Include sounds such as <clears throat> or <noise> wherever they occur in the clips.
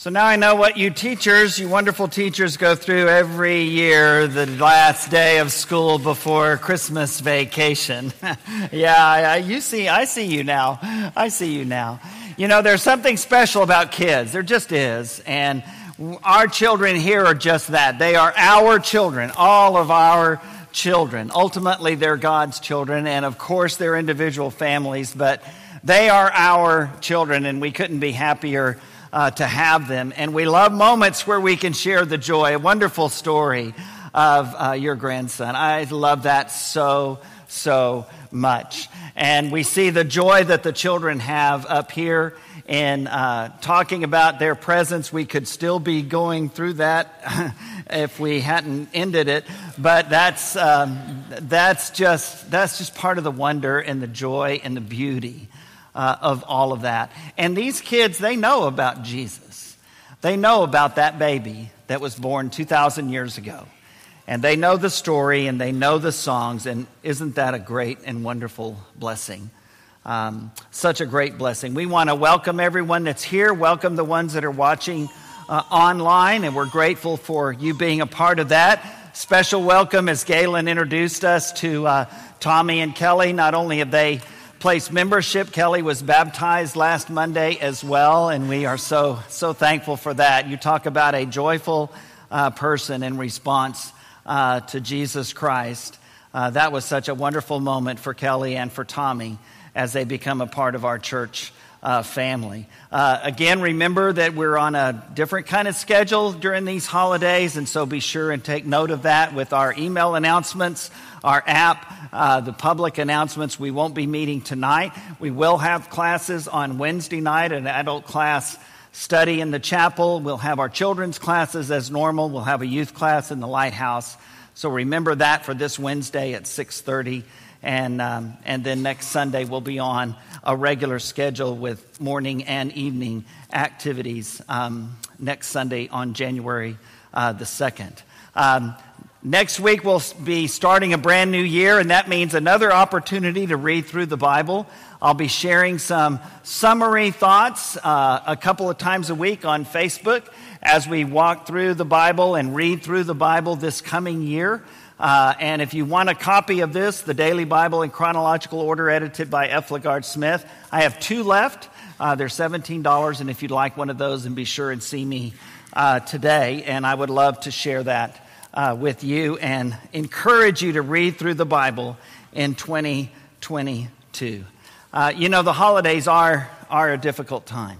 So now I know what you teachers, you wonderful teachers, go through every year, the last day of school before Christmas vacation. <laughs> yeah, I, you see, I see you now. I see you now. You know, there's something special about kids. There just is. And our children here are just that. They are our children, all of our children. Ultimately, their God's children, and of course, they're individual families, but they are our children, and we couldn't be happier uh, to have them. And we love moments where we can share the joy. A wonderful story of uh, your grandson. I love that so, so much. And we see the joy that the children have up here in uh, talking about their presents. We could still be going through that <laughs> if we hadn't ended it, but that's, um, that's, just, that's just part of the wonder and the joy and the beauty uh, of all of that. And these kids, they know about Jesus. They know about that baby that was born 2,000 years ago. And they know the story and they know the songs. And isn't that a great and wonderful blessing? Um, such a great blessing. We want to welcome everyone that's here, welcome the ones that are watching uh, online, and we're grateful for you being a part of that. Special welcome as Galen introduced us to uh, Tommy and Kelly. Not only have they place membership. Kelly was baptized last Monday as well, and we are so, so thankful for that. You talk about a joyful uh, person in response uh, to Jesus Christ. Uh, that was such a wonderful moment for Kelly and for Tommy as they become a part of our church uh, family. Uh, again, remember that we're on a different kind of schedule during these holidays, and so be sure and take note of that with our email announcements, our app, uh, the public announcements. We won't be meeting tonight. We will have classes on Wednesday night, an adult class study in the chapel. We'll have our children's classes as normal. We'll have a youth class in the lighthouse. So remember that for this Wednesday at 6:30 and, um, and then next Sunday we'll be on a regular schedule with morning and evening activities um, next Sunday on January uh, the 2nd. Um, next week we'll be starting a brand new year, and that means another opportunity to read through the Bible. I'll be sharing some summary thoughts uh, a couple of times a week on Facebook as we walk through the Bible and read through the Bible this coming year. Uh, and if you want a copy of this, the Daily Bible in Chronological Order, edited by F. LaGard Smith, I have two left. Uh, they're $17, and if you'd like one of those, then be sure and see me uh, today. And I would love to share that uh, with you and encourage you to read through the Bible in 2022. Uh, you know, the holidays are, are a difficult time.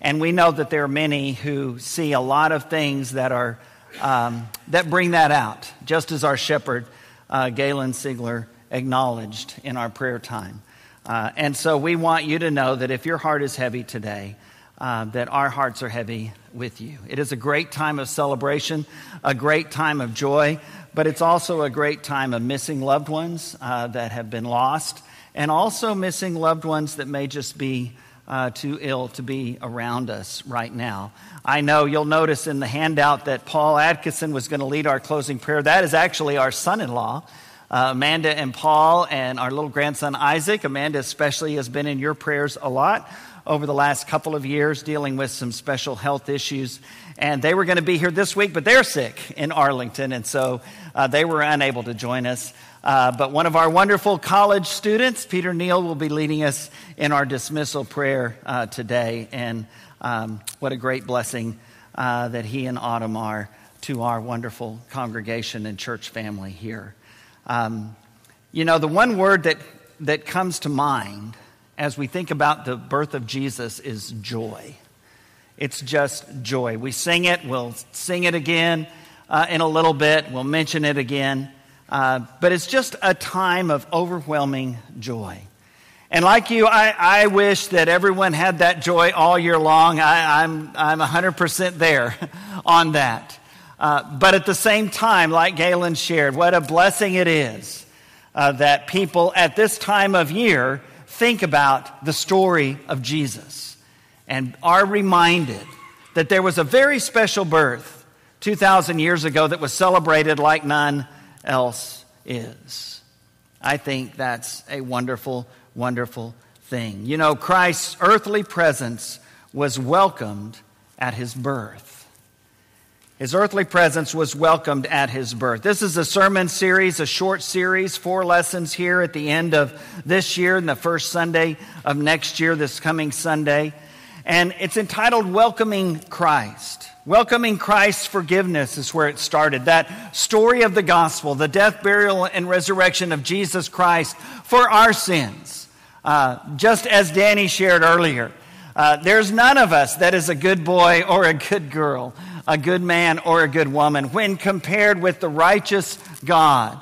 And we know that there are many who see a lot of things that are um, that bring that out, just as our shepherd, uh, Galen Sigler, acknowledged in our prayer time. Uh, and so we want you to know that if your heart is heavy today, uh, that our hearts are heavy with you. It is a great time of celebration, a great time of joy, but it's also a great time of missing loved ones uh, that have been lost, and also missing loved ones that may just be uh, too ill to be around us right now. I know you'll notice in the handout that Paul Atkinson was going to lead our closing prayer. That is actually our son in law. Uh, Amanda and Paul, and our little grandson Isaac. Amanda, especially, has been in your prayers a lot over the last couple of years, dealing with some special health issues. And they were going to be here this week, but they're sick in Arlington, and so uh, they were unable to join us. Uh, but one of our wonderful college students, Peter Neal, will be leading us in our dismissal prayer uh, today. And um, what a great blessing uh, that he and Autumn are to our wonderful congregation and church family here. Um, you know, the one word that, that comes to mind as we think about the birth of Jesus is joy. It's just joy. We sing it, we'll sing it again uh, in a little bit, we'll mention it again. Uh, but it's just a time of overwhelming joy. And like you, I, I wish that everyone had that joy all year long. I, am I'm, I'm 100% there <laughs> on that. Uh, but at the same time, like Galen shared, what a blessing it is uh, that people at this time of year think about the story of Jesus and are reminded that there was a very special birth 2,000 years ago that was celebrated like none else is. I think that's a wonderful, wonderful thing. You know, Christ's earthly presence was welcomed at his birth. His earthly presence was welcomed at his birth. This is a sermon series, a short series, four lessons here at the end of this year and the first Sunday of next year, this coming Sunday. And it's entitled Welcoming Christ. Welcoming Christ's forgiveness is where it started. That story of the gospel, the death, burial, and resurrection of Jesus Christ for our sins. Uh, just as Danny shared earlier, uh, there's none of us that is a good boy or a good girl a good man or a good woman when compared with the righteous God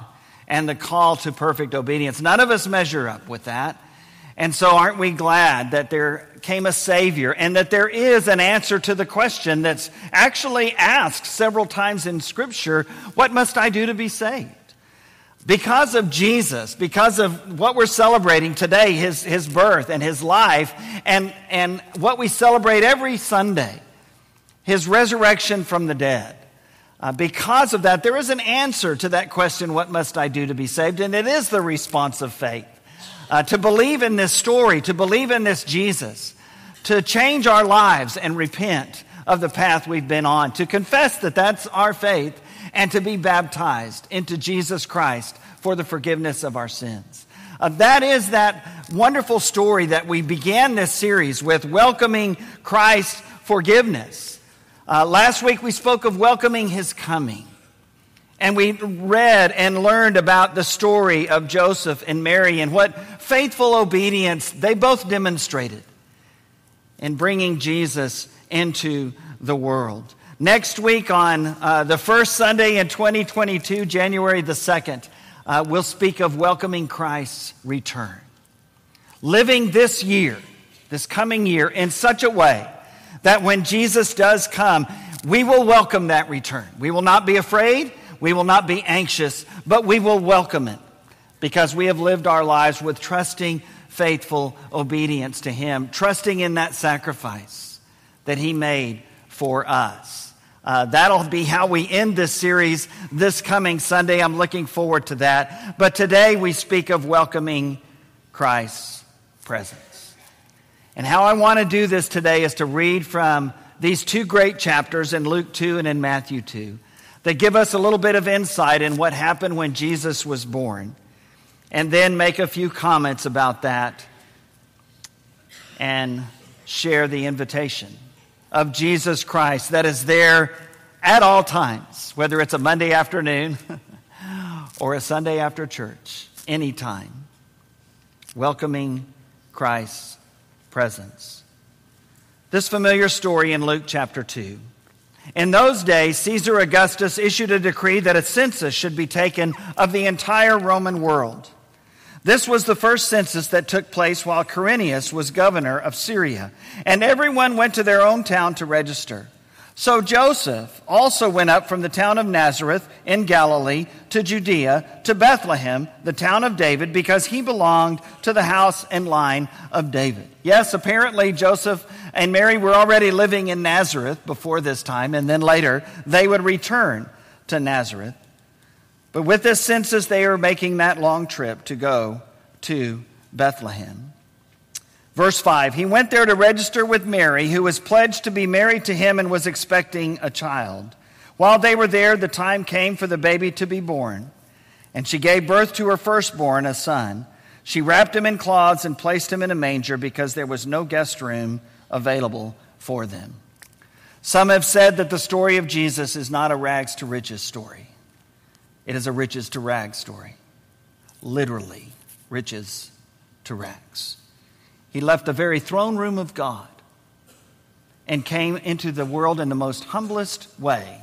and the call to perfect obedience. None of us measure up with that. And so, aren't we glad that there came a Savior and that there is an answer to the question that's actually asked several times in Scripture what must I do to be saved? Because of Jesus, because of what we're celebrating today, his, his birth and his life, and, and what we celebrate every Sunday, his resurrection from the dead. Uh, because of that, there is an answer to that question what must I do to be saved? And it is the response of faith. Uh, to believe in this story, to believe in this Jesus, to change our lives and repent of the path we've been on, to confess that that's our faith, and to be baptized into Jesus Christ for the forgiveness of our sins. Uh, that is that wonderful story that we began this series with welcoming Christ's forgiveness. Uh, last week we spoke of welcoming his coming. And we read and learned about the story of Joseph and Mary and what faithful obedience they both demonstrated in bringing Jesus into the world. Next week, on uh, the first Sunday in 2022, January the 2nd, uh, we'll speak of welcoming Christ's return. Living this year, this coming year, in such a way that when Jesus does come, we will welcome that return. We will not be afraid, we will not be anxious, but we will welcome it because we have lived our lives with trusting, faithful obedience to Him, trusting in that sacrifice that He made for us. Uh, that'll be how we end this series this coming Sunday. I'm looking forward to that. But today we speak of welcoming Christ's presence. And how I want to do this today is to read from these two great chapters in Luke 2 and in Matthew 2 that give us a little bit of insight in what happened when Jesus was born, and then make a few comments about that and share the invitation of Jesus Christ that is there at all times, whether it's a Monday afternoon <laughs> or a Sunday after church, anytime, welcoming Christ's presence. This familiar story in Luke chapter 2. In those days, Caesar Augustus issued a decree that a census should be taken of the entire Roman world. This was the first census that took place while Quirinius was governor of Syria, and everyone went to their own town to register. So Joseph also went up from the town of Nazareth in Galilee to Judea to Bethlehem, the town of David, because he belonged to the house and line of David. Yes, apparently Joseph and Mary were already living in Nazareth before this time, and then later they would return to Nazareth. But with this census, they are making that long trip to go to Bethlehem. Verse 5 He went there to register with Mary, who was pledged to be married to him and was expecting a child. While they were there, the time came for the baby to be born, and she gave birth to her firstborn, a son. She wrapped him in cloths and placed him in a manger because there was no guest room available for them. Some have said that the story of Jesus is not a rags to riches story, it is a riches to rags story. Literally, riches to rags. He left the very throne room of God and came into the world in the most humblest way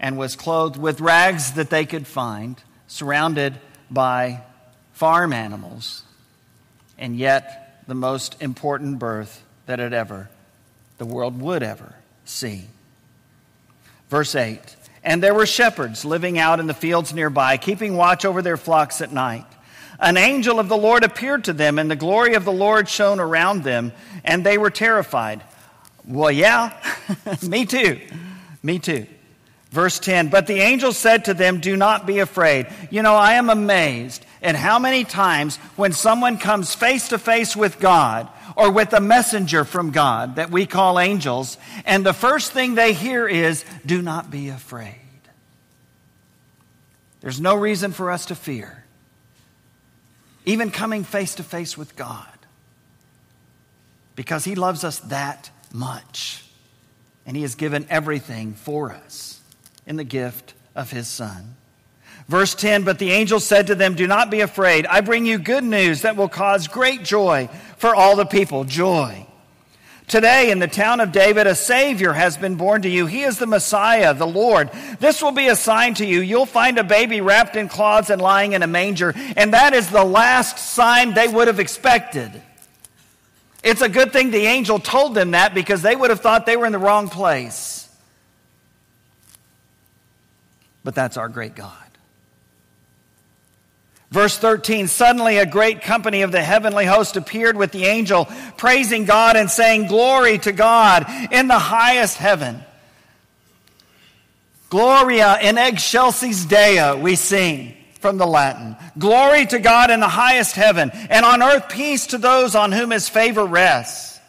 and was clothed with rags that they could find, surrounded by farm animals, and yet the most important birth that it ever, the world would ever see. Verse 8 And there were shepherds living out in the fields nearby, keeping watch over their flocks at night an angel of the Lord appeared to them, and the glory of the Lord shone around them, and they were terrified. Well, yeah, <laughs> me too. Me too. Verse 10 But the angel said to them, Do not be afraid. You know, I am amazed at how many times when someone comes face to face with God or with a messenger from God that we call angels, and the first thing they hear is, Do not be afraid. There's no reason for us to fear, even coming face to face with God, because He loves us that much, and He has given everything for us in the gift of His Son. Verse 10 But the angel said to them, Do not be afraid. I bring you good news that will cause great joy for all the people. Joy. Today, in the town of David, a Savior has been born to you. He is the Messiah, the Lord. This will be a sign to you. You'll find a baby wrapped in cloths and lying in a manger. And that is the last sign they would have expected. It's a good thing the angel told them that because they would have thought they were in the wrong place. But that's our great God. Verse 13 Suddenly a great company of the heavenly host appeared with the angel, praising God and saying, Glory to God in the highest heaven. Gloria in excelsis Deo, we sing from the Latin. Glory to God in the highest heaven, and on earth peace to those on whom his favor rests.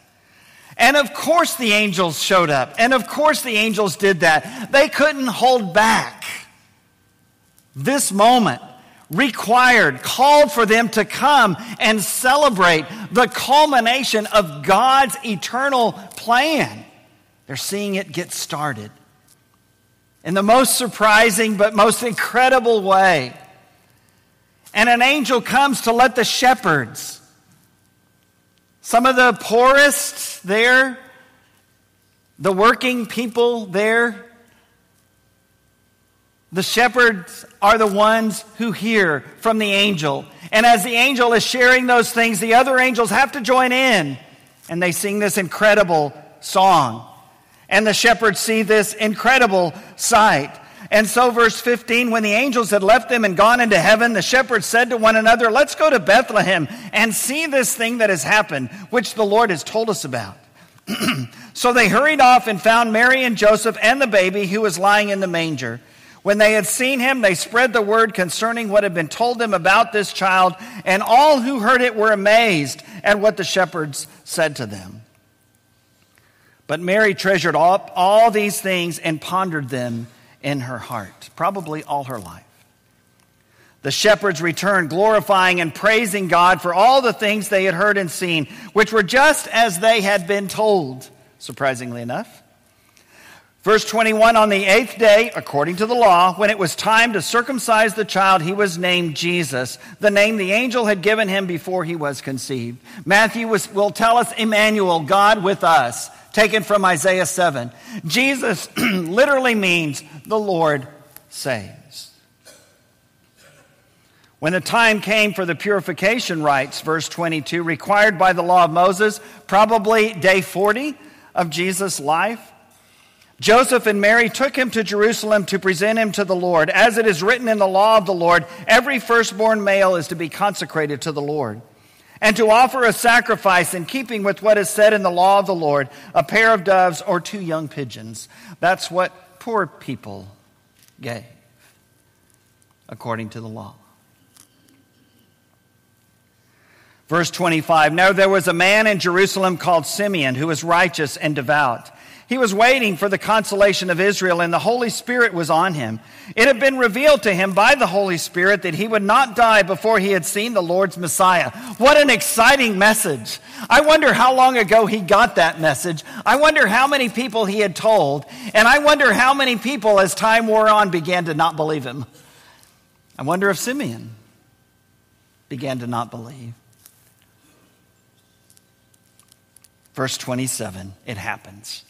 And of course the angels showed up. And of course the angels did that. They couldn't hold back this moment required, called for them to come and celebrate the culmination of God's eternal plan. They're seeing it get started in the most surprising but most incredible way. And an angel comes to let the shepherds, some of the poorest there, the working people there, the shepherds are the ones who hear from the angel. And as the angel is sharing those things, the other angels have to join in. And they sing this incredible song. And the shepherds see this incredible sight. And so, verse 15, when the angels had left them and gone into heaven, the shepherds said to one another, Let's go to Bethlehem and see this thing that has happened, which the Lord has told us about. <clears throat> so they hurried off and found Mary and Joseph and the baby who was lying in the manger. When they had seen him, they spread the word concerning what had been told them about this child, and all who heard it were amazed at what the shepherds said to them. But Mary treasured all, all these things and pondered them in her heart, probably all her life. The shepherds returned, glorifying and praising God for all the things they had heard and seen, which were just as they had been told, surprisingly enough. Verse 21 On the eighth day, according to the law, when it was time to circumcise the child, he was named Jesus, the name the angel had given him before he was conceived. Matthew was, will tell us Emmanuel, God with us, taken from Isaiah 7. Jesus <clears throat> literally means the Lord saves. When the time came for the purification rites, verse 22, required by the law of Moses, probably day 40 of Jesus' life, Joseph and Mary took him to Jerusalem to present him to the Lord. As it is written in the law of the Lord, every firstborn male is to be consecrated to the Lord. And to offer a sacrifice in keeping with what is said in the law of the Lord, a pair of doves or two young pigeons. That's what poor people gave, according to the law. Verse 25 Now there was a man in Jerusalem called Simeon who was righteous and devout. He was waiting for the consolation of Israel, and the Holy Spirit was on him. It had been revealed to him by the Holy Spirit that he would not die before he had seen the Lord's Messiah. What an exciting message! I wonder how long ago he got that message. I wonder how many people he had told, and I wonder how many people, as time wore on, began to not believe him. I wonder if Simeon began to not believe. Verse 27, it happens.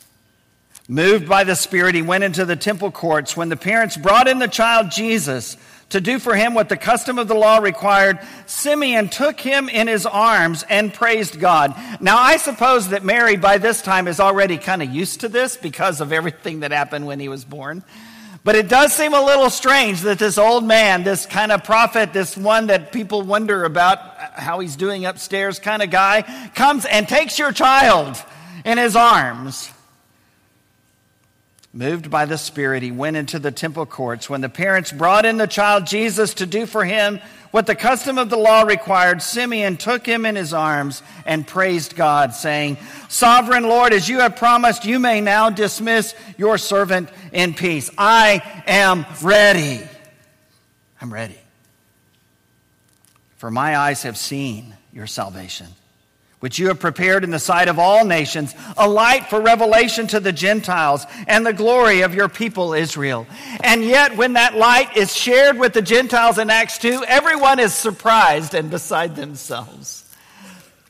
Moved by the Spirit, he went into the temple courts. When the parents brought in the child Jesus to do for him what the custom of the law required, Simeon took him in his arms and praised God. Now, I suppose that Mary by this time is already kind of used to this because of everything that happened when he was born. But it does seem a little strange that this old man, this kind of prophet, this one that people wonder about how he's doing upstairs kind of guy, comes and takes your child in his arms. Moved by the Spirit, he went into the temple courts. When the parents brought in the child Jesus to do for him what the custom of the law required, Simeon took him in his arms and praised God, saying, Sovereign Lord, as you have promised, you may now dismiss your servant in peace. I am ready. I'm ready. For my eyes have seen your salvation which you have prepared in the sight of all nations, a light for revelation to the Gentiles and the glory of your people Israel. And yet, when that light is shared with the Gentiles in Acts 2, everyone is surprised and beside themselves.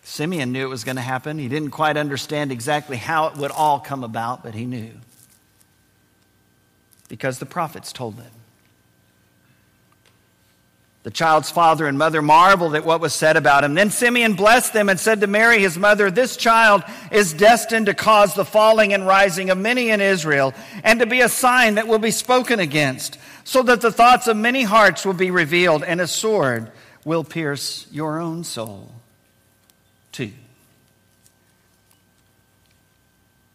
Simeon knew it was going to happen. He didn't quite understand exactly how it would all come about, but he knew. Because the prophets told him. The child's father and mother marveled at what was said about him. Then Simeon blessed them and said to Mary, his mother, This child is destined to cause the falling and rising of many in Israel, and to be a sign that will be spoken against, so that the thoughts of many hearts will be revealed, and a sword will pierce your own soul too.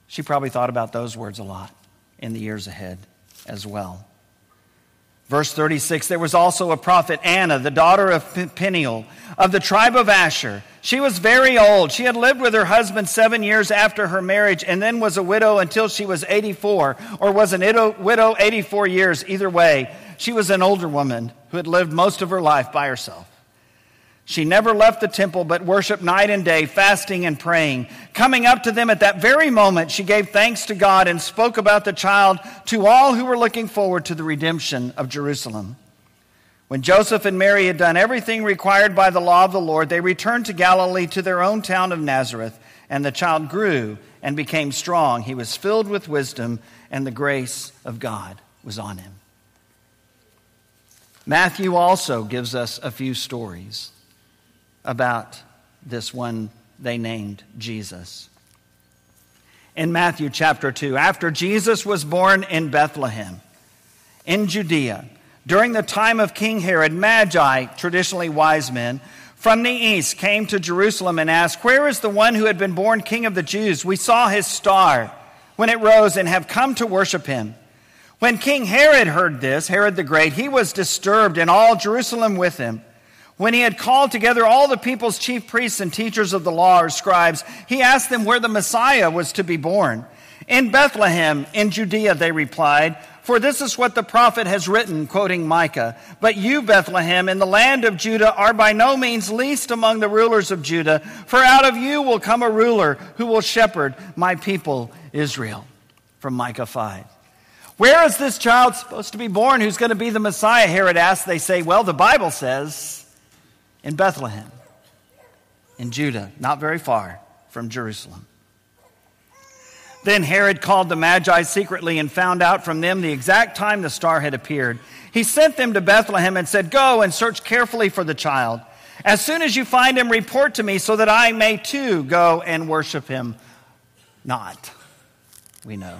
She probably thought about those words a lot in the years ahead as well. Verse 36 There was also a prophet, Anna, the daughter of Penuel, of the tribe of Asher. She was very old. She had lived with her husband seven years after her marriage and then was a widow until she was 84, or was a widow 84 years. Either way, she was an older woman who had lived most of her life by herself. She never left the temple, but worshiped night and day, fasting and praying. Coming up to them at that very moment, she gave thanks to God and spoke about the child to all who were looking forward to the redemption of Jerusalem. When Joseph and Mary had done everything required by the law of the Lord, they returned to Galilee to their own town of Nazareth, and the child grew and became strong. He was filled with wisdom, and the grace of God was on him. Matthew also gives us a few stories about this one they named Jesus. In Matthew chapter 2, after Jesus was born in Bethlehem, in Judea, during the time of King Herod, Magi, traditionally wise men, from the east came to Jerusalem and asked, Where is the one who had been born king of the Jews? We saw his star when it rose and have come to worship him. When King Herod heard this, Herod the Great, he was disturbed, and all Jerusalem with him. When he had called together all the people's chief priests and teachers of the law or scribes, he asked them where the Messiah was to be born. In Bethlehem, in Judea, they replied, for this is what the prophet has written, quoting Micah. But you, Bethlehem, in the land of Judah, are by no means least among the rulers of Judah, for out of you will come a ruler who will shepherd my people Israel. From Micah 5. Where is this child supposed to be born who's going to be the Messiah? Herod asked. They say, well, the Bible says in Bethlehem, in Judah, not very far from Jerusalem. Then Herod called the Magi secretly and found out from them the exact time the star had appeared. He sent them to Bethlehem and said, Go and search carefully for the child. As soon as you find him, report to me so that I may too go and worship him. Not, we know.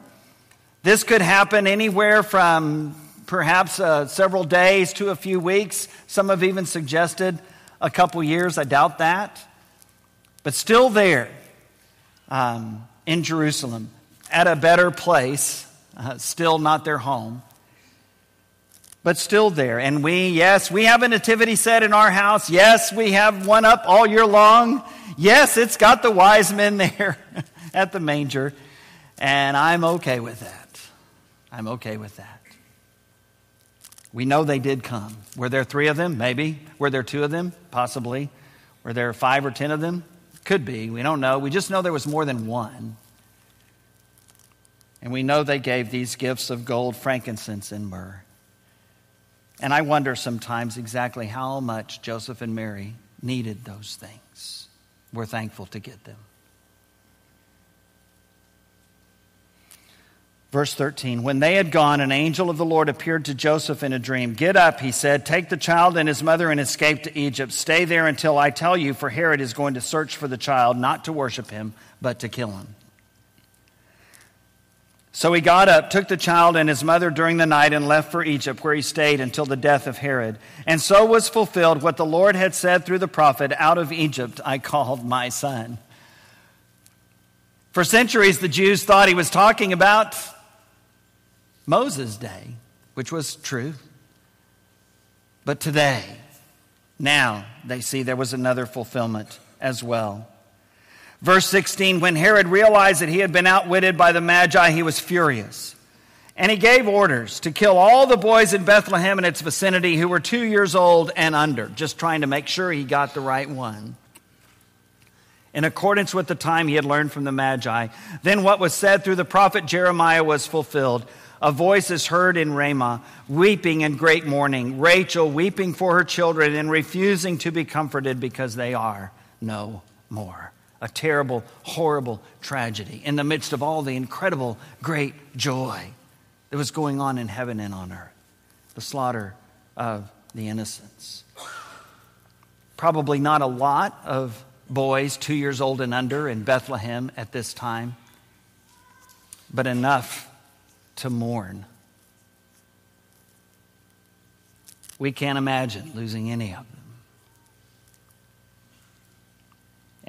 This could happen anywhere from perhaps uh, several days to a few weeks. Some have even suggested a couple years. I doubt that. But still there um, in Jerusalem, at a better place, uh, still not their home, but still there. And we, yes, we have a nativity set in our house. Yes, we have one up all year long. Yes, it's got the wise men <laughs> there at the manger. And I'm okay with that. I'm okay with that. We know they did come. Were there three of them? Maybe. Were there two of them? Possibly. Were there five or ten of them? Could be. We don't know. We just know there was more than one. And we know they gave these gifts of gold, frankincense, and myrrh. And I wonder sometimes exactly how much Joseph and Mary needed those things. We're thankful to get them. Verse 13 When they had gone, an angel of the Lord appeared to Joseph in a dream. Get up, he said, take the child and his mother and escape to Egypt. Stay there until I tell you, for Herod is going to search for the child, not to worship him, but to kill him. So he got up, took the child and his mother during the night, and left for Egypt, where he stayed until the death of Herod. And so was fulfilled what the Lord had said through the prophet Out of Egypt I called my son. For centuries, the Jews thought he was talking about Moses' day, which was true. But today, now, they see there was another fulfillment as well. Verse 16 When Herod realized that he had been outwitted by the Magi, he was furious. And he gave orders to kill all the boys in Bethlehem and its vicinity who were two years old and under, just trying to make sure he got the right one. In accordance with the time he had learned from the Magi, then what was said through the prophet Jeremiah was fulfilled. A voice is heard in Ramah, weeping in great mourning, Rachel weeping for her children and refusing to be comforted because they are no more. A terrible, horrible tragedy in the midst of all the incredible, great joy that was going on in heaven and on earth. The slaughter of the innocents. Probably not a lot of boys two years old and under in Bethlehem at this time, but enough to mourn. We can't imagine losing any of them.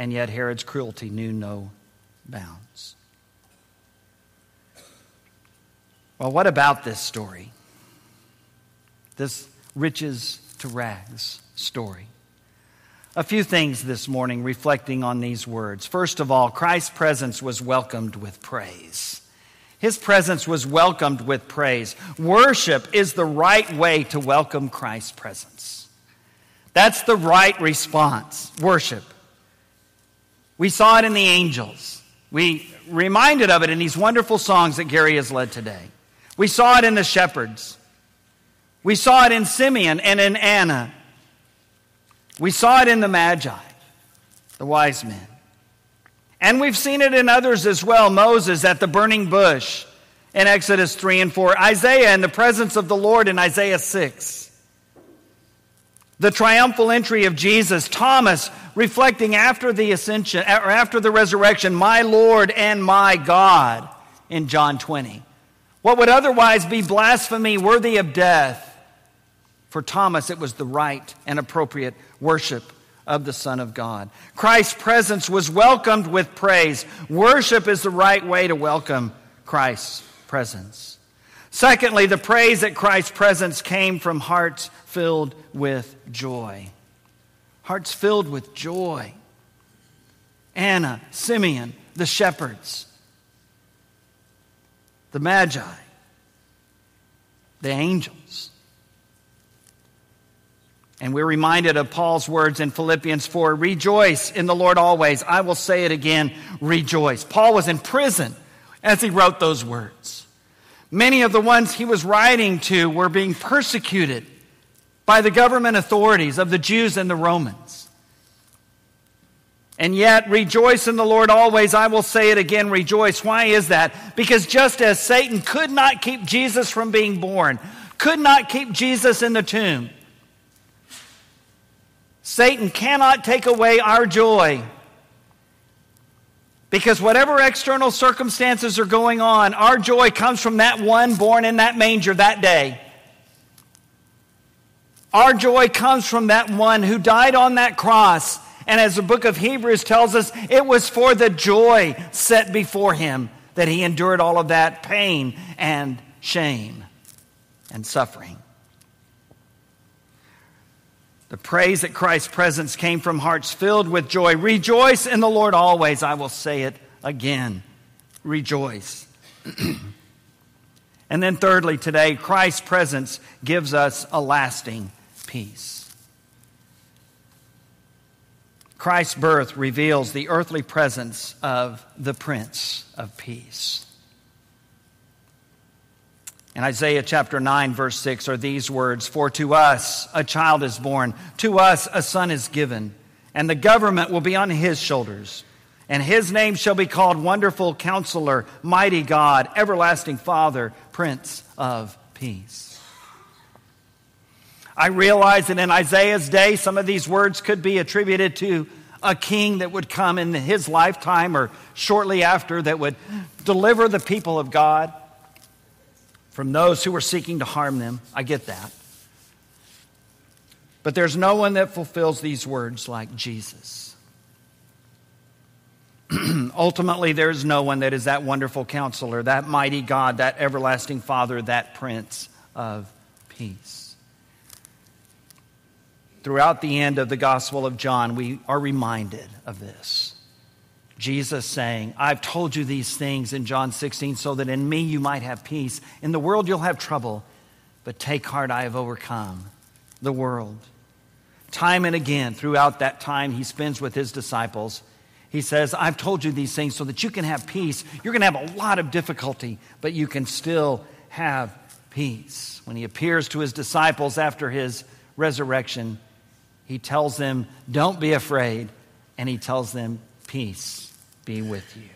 and yet Herod's cruelty knew no bounds. Well, what about this story? This riches to rags story. A few things this morning reflecting on these words. First of all, Christ's presence was welcomed with praise. His presence was welcomed with praise. Worship is the right way to welcome Christ's presence. That's the right response. Worship. We saw it in the angels. We reminded of it in these wonderful songs that Gary has led today. We saw it in the shepherds. We saw it in Simeon and in Anna. We saw it in the Magi, the wise men. And we've seen it in others as well Moses at the burning bush in Exodus 3 and 4, Isaiah in the presence of the Lord in Isaiah 6 the triumphal entry of Jesus, Thomas reflecting after the ascension, or after the resurrection, my Lord and my God in John 20. What would otherwise be blasphemy worthy of death? For Thomas, it was the right and appropriate worship of the Son of God. Christ's presence was welcomed with praise. Worship is the right way to welcome Christ's presence. Secondly, the praise at Christ's presence came from hearts filled with joy. Hearts filled with joy. Anna, Simeon, the shepherds, the Magi, the angels. And we're reminded of Paul's words in Philippians 4 Rejoice in the Lord always. I will say it again, rejoice. Paul was in prison as he wrote those words. Many of the ones he was writing to were being persecuted by the government authorities of the Jews and the Romans. And yet, rejoice in the Lord always. I will say it again, rejoice. Why is that? Because just as Satan could not keep Jesus from being born, could not keep Jesus in the tomb, Satan cannot take away our joy. Because whatever external circumstances are going on, our joy comes from that one born in that manger that day. Our joy comes from that one who died on that cross. And as the book of Hebrews tells us, it was for the joy set before him that he endured all of that pain and shame and suffering. The praise at Christ's presence came from hearts filled with joy. Rejoice in the Lord always. I will say it again. Rejoice. <clears throat> and then, thirdly, today, Christ's presence gives us a lasting peace. Christ's birth reveals the earthly presence of the Prince of Peace. In Isaiah chapter 9, verse 6, are these words For to us a child is born, to us a son is given, and the government will be on his shoulders, And his name shall be called Wonderful Counselor, Mighty God, Everlasting Father, Prince of Peace. I realize that in Isaiah's day, some of these words could be attributed to a king that would come in his lifetime or shortly after that would deliver the people of God from those who were seeking to harm them. I get that. But there's no one that fulfills these words like Jesus. <clears throat> Ultimately, there is no one that is that wonderful counselor, that mighty God, that everlasting Father, that Prince of Peace. Throughout the end of the Gospel of John, we are reminded of this. Jesus saying, I've told you these things in John 16 so that in me you might have peace. In the world you'll have trouble, but take heart, I have overcome the world. Time and again, throughout that time he spends with his disciples, he says, I've told you these things so that you can have peace. You're going to have a lot of difficulty, but you can still have peace. When he appears to his disciples after his resurrection, he tells them, Don't be afraid. And he tells them, Peace be with you.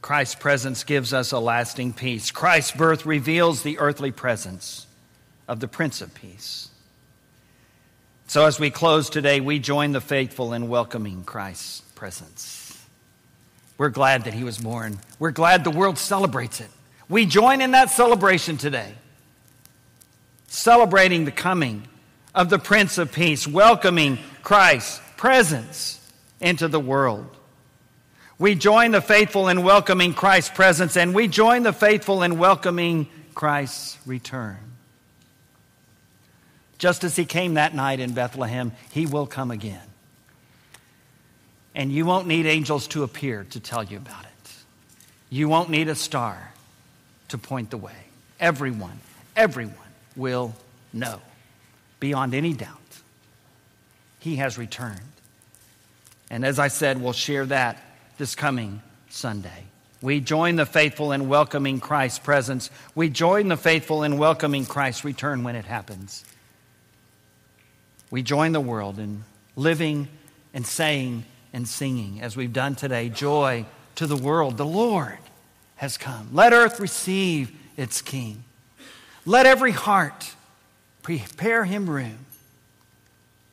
Christ's presence gives us a lasting peace. Christ's birth reveals the earthly presence of the Prince of Peace. So, as we close today, we join the faithful in welcoming Christ's presence. We're glad that he was born. We're glad the world celebrates it. We join in that celebration today celebrating the coming of the Prince of Peace, welcoming Christ's presence into the world. We join the faithful in welcoming Christ's presence, and we join the faithful in welcoming Christ's return. Just as he came that night in Bethlehem, he will come again. And you won't need angels to appear to tell you about it. You won't need a star to point the way. Everyone, everyone will know beyond any doubt. He has returned. And as I said, we'll share that this coming Sunday. We join the faithful in welcoming Christ's presence. We join the faithful in welcoming Christ's return when it happens. We join the world in living and saying and singing, as we've done today, joy to the world. The Lord has come. Let earth receive its King. Let every heart prepare him room,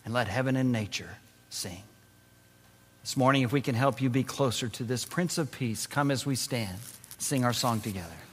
and let heaven and nature sing. This morning, if we can help you be closer to this Prince of Peace, come as we stand, sing our song together.